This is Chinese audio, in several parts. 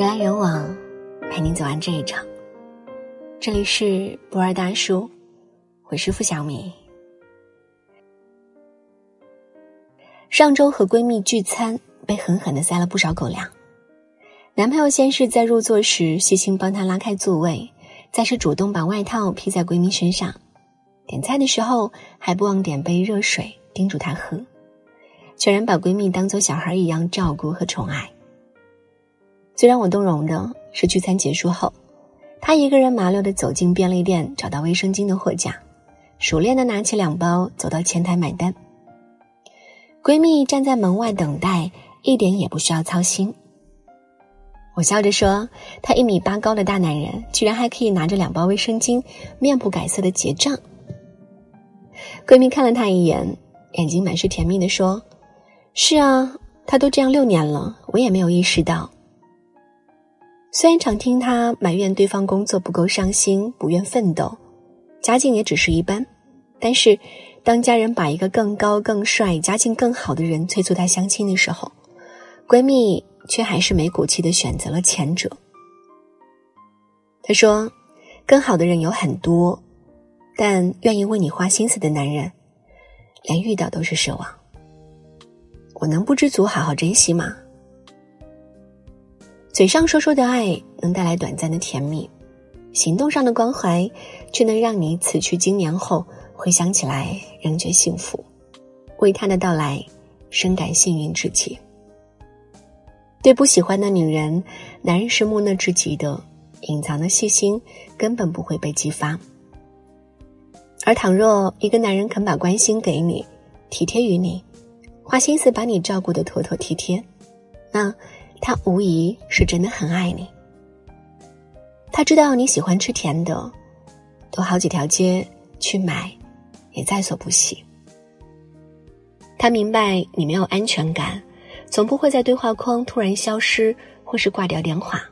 人来人往，陪你走完这一场。这里是不二大叔，我是付小米。上周和闺蜜聚餐，被狠狠的塞了不少狗粮。男朋友先是在入座时细心帮她拉开座位，再是主动把外套披在闺蜜身上。点菜的时候还不忘点杯热水，叮嘱她喝，全然把闺蜜当做小孩一样照顾和宠爱。最让我动容的是，聚餐结束后，她一个人麻溜的走进便利店，找到卫生巾的货架，熟练的拿起两包，走到前台买单。闺蜜站在门外等待，一点也不需要操心。我笑着说：“他一米八高的大男人，居然还可以拿着两包卫生巾，面不改色的结账。”闺蜜看了他一眼，眼睛满是甜蜜的说：“是啊，他都这样六年了，我也没有意识到。”虽然常听他埋怨对方工作不够上心，不愿奋斗，家境也只是一般，但是当家人把一个更高、更帅、家境更好的人催促她相亲的时候，闺蜜却还是没骨气的选择了前者。她说：“更好的人有很多，但愿意为你花心思的男人，连遇到都是奢望。我能不知足，好好珍惜吗？”嘴上说说的爱能带来短暂的甜蜜，行动上的关怀却能让你此去经年后回想起来仍觉幸福，为他的到来深感幸运至极。对不喜欢的女人，男人是木讷至极的，隐藏的细心根本不会被激发。而倘若一个男人肯把关心给你，体贴于你，花心思把你照顾的妥妥帖帖，那。他无疑是真的很爱你。他知道你喜欢吃甜的，多好几条街去买，也在所不惜。他明白你没有安全感，总不会在对话框突然消失或是挂掉电话。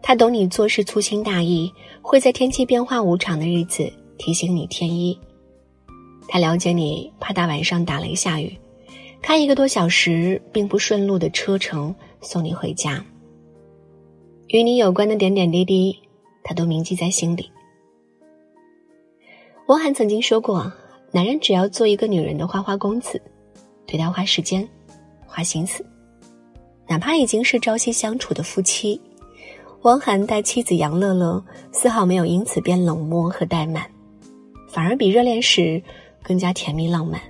他懂你做事粗心大意，会在天气变化无常的日子提醒你添衣。他了解你怕大晚上打雷下雨。开一个多小时并不顺路的车程送你回家，与你有关的点点滴滴，他都铭记在心里。汪涵曾经说过：“男人只要做一个女人的花花公子，对她花时间、花心思，哪怕已经是朝夕相处的夫妻，汪涵待妻子杨乐乐丝毫没有因此变冷漠和怠慢，反而比热恋时更加甜蜜浪漫。”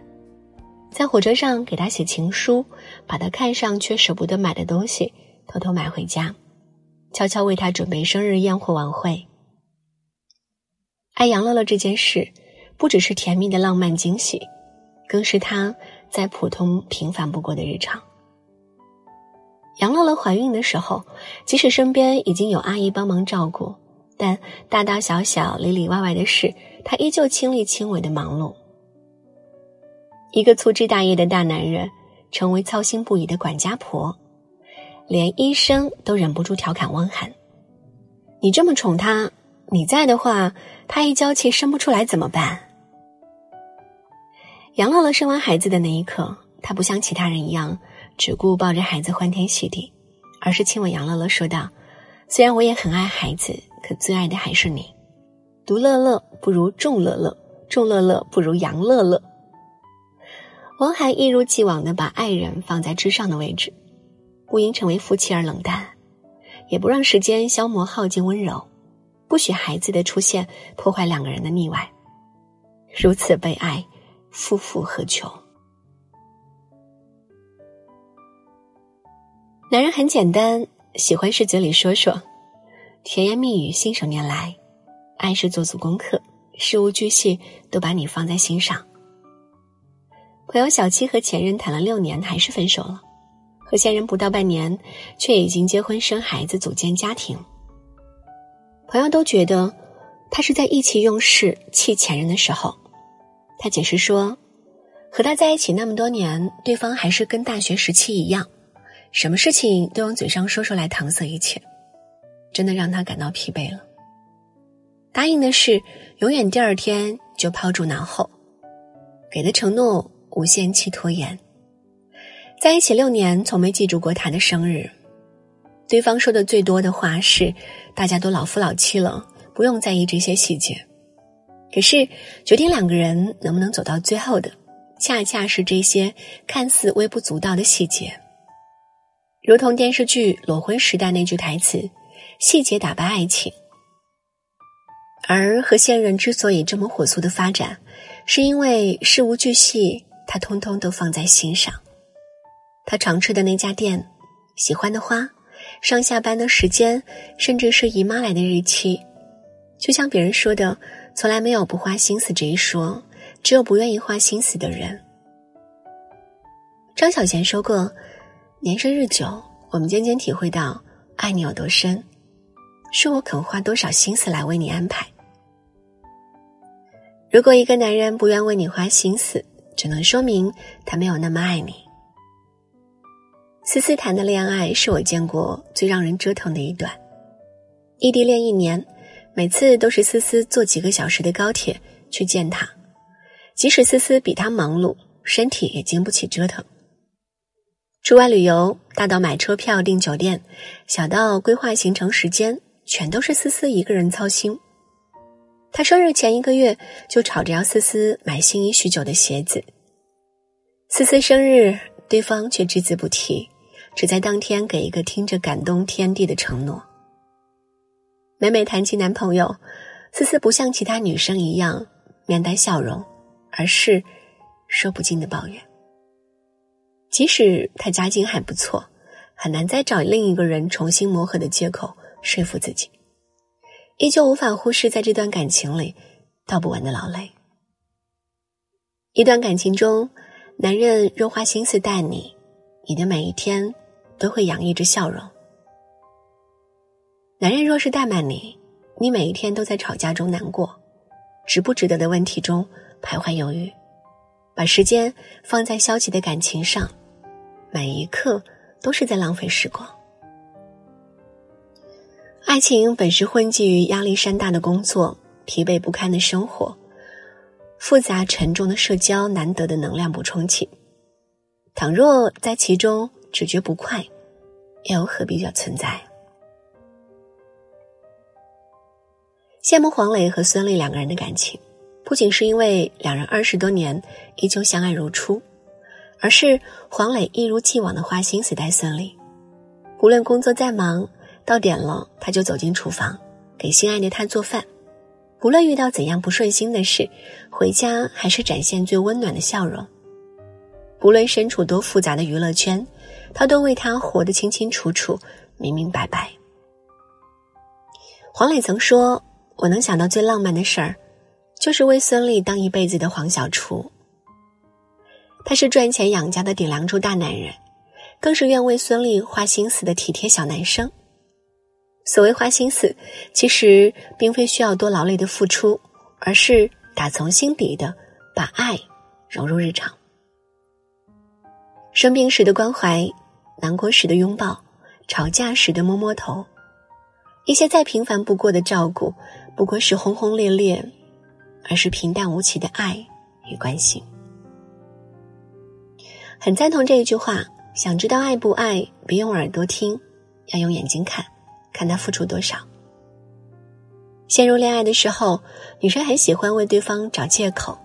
在火车上给他写情书，把他看上却舍不得买的东西偷偷买回家，悄悄为他准备生日宴会晚会。爱杨乐乐这件事，不只是甜蜜的浪漫惊喜，更是他再普通平凡不过的日常。杨乐乐怀孕的时候，即使身边已经有阿姨帮忙照顾，但大大小小、里里外外的事，他依旧亲力亲为的忙碌。一个粗枝大叶的大男人，成为操心不已的管家婆，连医生都忍不住调侃汪涵：“你这么宠他，你在的话，他一娇气生不出来怎么办？”杨乐乐生完孩子的那一刻，他不像其他人一样只顾抱着孩子欢天喜地，而是亲吻杨乐乐说道：“虽然我也很爱孩子，可最爱的还是你。独乐乐不如众乐乐，众乐乐不如杨乐乐。”王涵一如既往的把爱人放在至上的位置，不因成为夫妻而冷淡，也不让时间消磨耗尽温柔，不许孩子的出现破坏两个人的腻歪。如此被爱，夫复何求？男人很简单，喜欢是嘴里说说，甜言蜜语信手拈来，爱是做足功课，事无巨细都把你放在心上。朋友小七和前任谈了六年，还是分手了。和现任不到半年，却已经结婚生孩子，组建家庭。朋友都觉得他是在意气用事，气前任的时候。他解释说，和他在一起那么多年，对方还是跟大学时期一样，什么事情都用嘴上说说来搪塞一切，真的让他感到疲惫了。答应的事，永远第二天就抛诸脑后；给的承诺。无限期拖延，在一起六年，从没记住过他的生日。对方说的最多的话是：“大家都老夫老妻了，不用在意这些细节。”可是，决定两个人能不能走到最后的，恰恰是这些看似微不足道的细节。如同电视剧《裸婚时代》那句台词：“细节打败爱情。”而和现任之所以这么火速的发展，是因为事无巨细，他通通都放在心上。他常吃的那家店，喜欢的花，上下班的时间，甚至是姨妈来的日期，就像别人说的。从来没有不花心思这一说，只有不愿意花心思的人。张小娴说过：“年深日久，我们渐渐体会到爱你有多深，是我肯花多少心思来为你安排。”如果一个男人不愿为你花心思，只能说明他没有那么爱你。思思谈的恋爱是我见过最让人折腾的一段，异地恋一年。每次都是思思坐几个小时的高铁去见他，即使思思比他忙碌，身体也经不起折腾。出外旅游，大到买车票、订酒店，小到规划行程时间，全都是思思一个人操心。他生日前一个月就吵着要思思买心仪许久的鞋子，思思生日，对方却只字不提，只在当天给一个听着感动天地的承诺。每每谈起男朋友，思思不像其他女生一样面带笑容，而是说不尽的抱怨。即使他家境还不错，很难再找另一个人重新磨合的借口说服自己，依旧无法忽视在这段感情里道不完的劳累。一段感情中，男人若花心思待你，你的每一天都会洋溢着笑容。男人若是怠慢你，你每一天都在吵架中难过，值不值得的问题中徘徊犹豫，把时间放在消极的感情上，每一刻都是在浪费时光。爱情本是混迹于压力山大的工作、疲惫不堪的生活、复杂沉重的社交难得的能量补充器，倘若在其中只觉不快，又何必要存在？羡慕黄磊和孙俪两个人的感情，不仅是因为两人二十多年依旧相爱如初，而是黄磊一如既往的花心思待孙俪。无论工作再忙，到点了他就走进厨房给心爱的他做饭；无论遇到怎样不顺心的事，回家还是展现最温暖的笑容。不论身处多复杂的娱乐圈，他都为他活得清清楚楚、明明白白。黄磊曾说。我能想到最浪漫的事儿，就是为孙俪当一辈子的黄小厨。他是赚钱养家的顶梁柱大男人，更是愿为孙俪花心思的体贴小男生。所谓花心思，其实并非需要多劳累的付出，而是打从心底的把爱融入日常。生病时的关怀，难过时的拥抱，吵架时的摸摸头，一些再平凡不过的照顾。不过是轰轰烈烈，而是平淡无奇的爱与关心。很赞同这一句话：想知道爱不爱，别用耳朵听，要用眼睛看，看他付出多少。陷入恋爱的时候，女生很喜欢为对方找借口，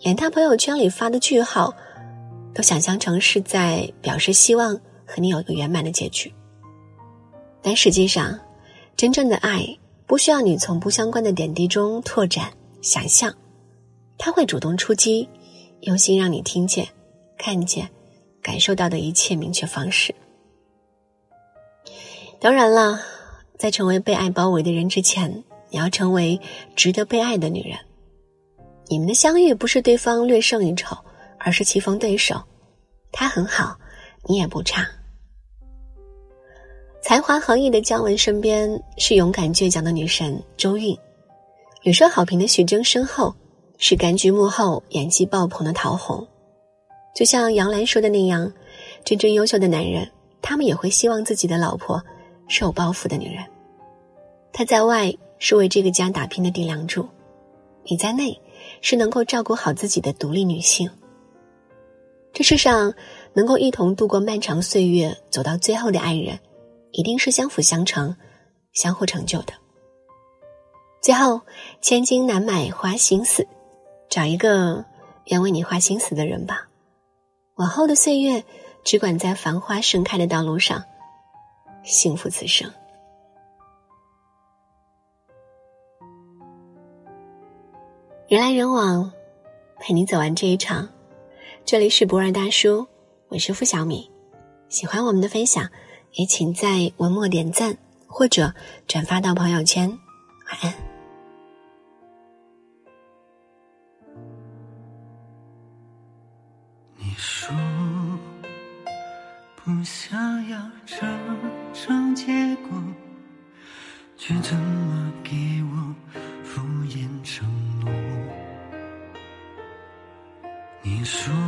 连他朋友圈里发的句号，都想象成是在表示希望和你有一个圆满的结局。但实际上，真正的爱。不需要你从不相关的点滴中拓展想象，他会主动出击，用心让你听见、看见、感受到的一切明确方式。当然了，在成为被爱包围的人之前，你要成为值得被爱的女人。你们的相遇不是对方略胜一筹，而是棋逢对手。他很好，你也不差。才华横溢的姜文身边是勇敢倔强的女神周韵，屡受好评的徐峥身后是柑橘幕后演技爆棚的陶虹。就像杨澜说的那样，真正优秀的男人，他们也会希望自己的老婆是有抱负的女人。她在外是为这个家打拼的顶梁柱，你在内是能够照顾好自己的独立女性。这世上能够一同度过漫长岁月、走到最后的爱人。一定是相辅相成、相互成就的。最后，千金难买花心思，找一个愿为你花心思的人吧。往后的岁月，只管在繁花盛开的道路上，幸福此生。人来人往，陪你走完这一场。这里是博尔大叔，我是付小米。喜欢我们的分享，也请在文末点赞或者转发到朋友圈。晚安。你说不想要这种结果，却怎么给我敷衍承诺？你说。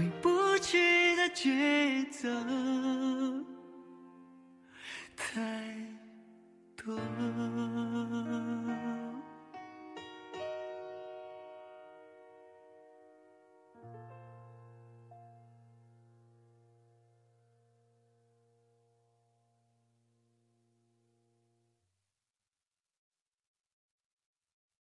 回不去的抉择。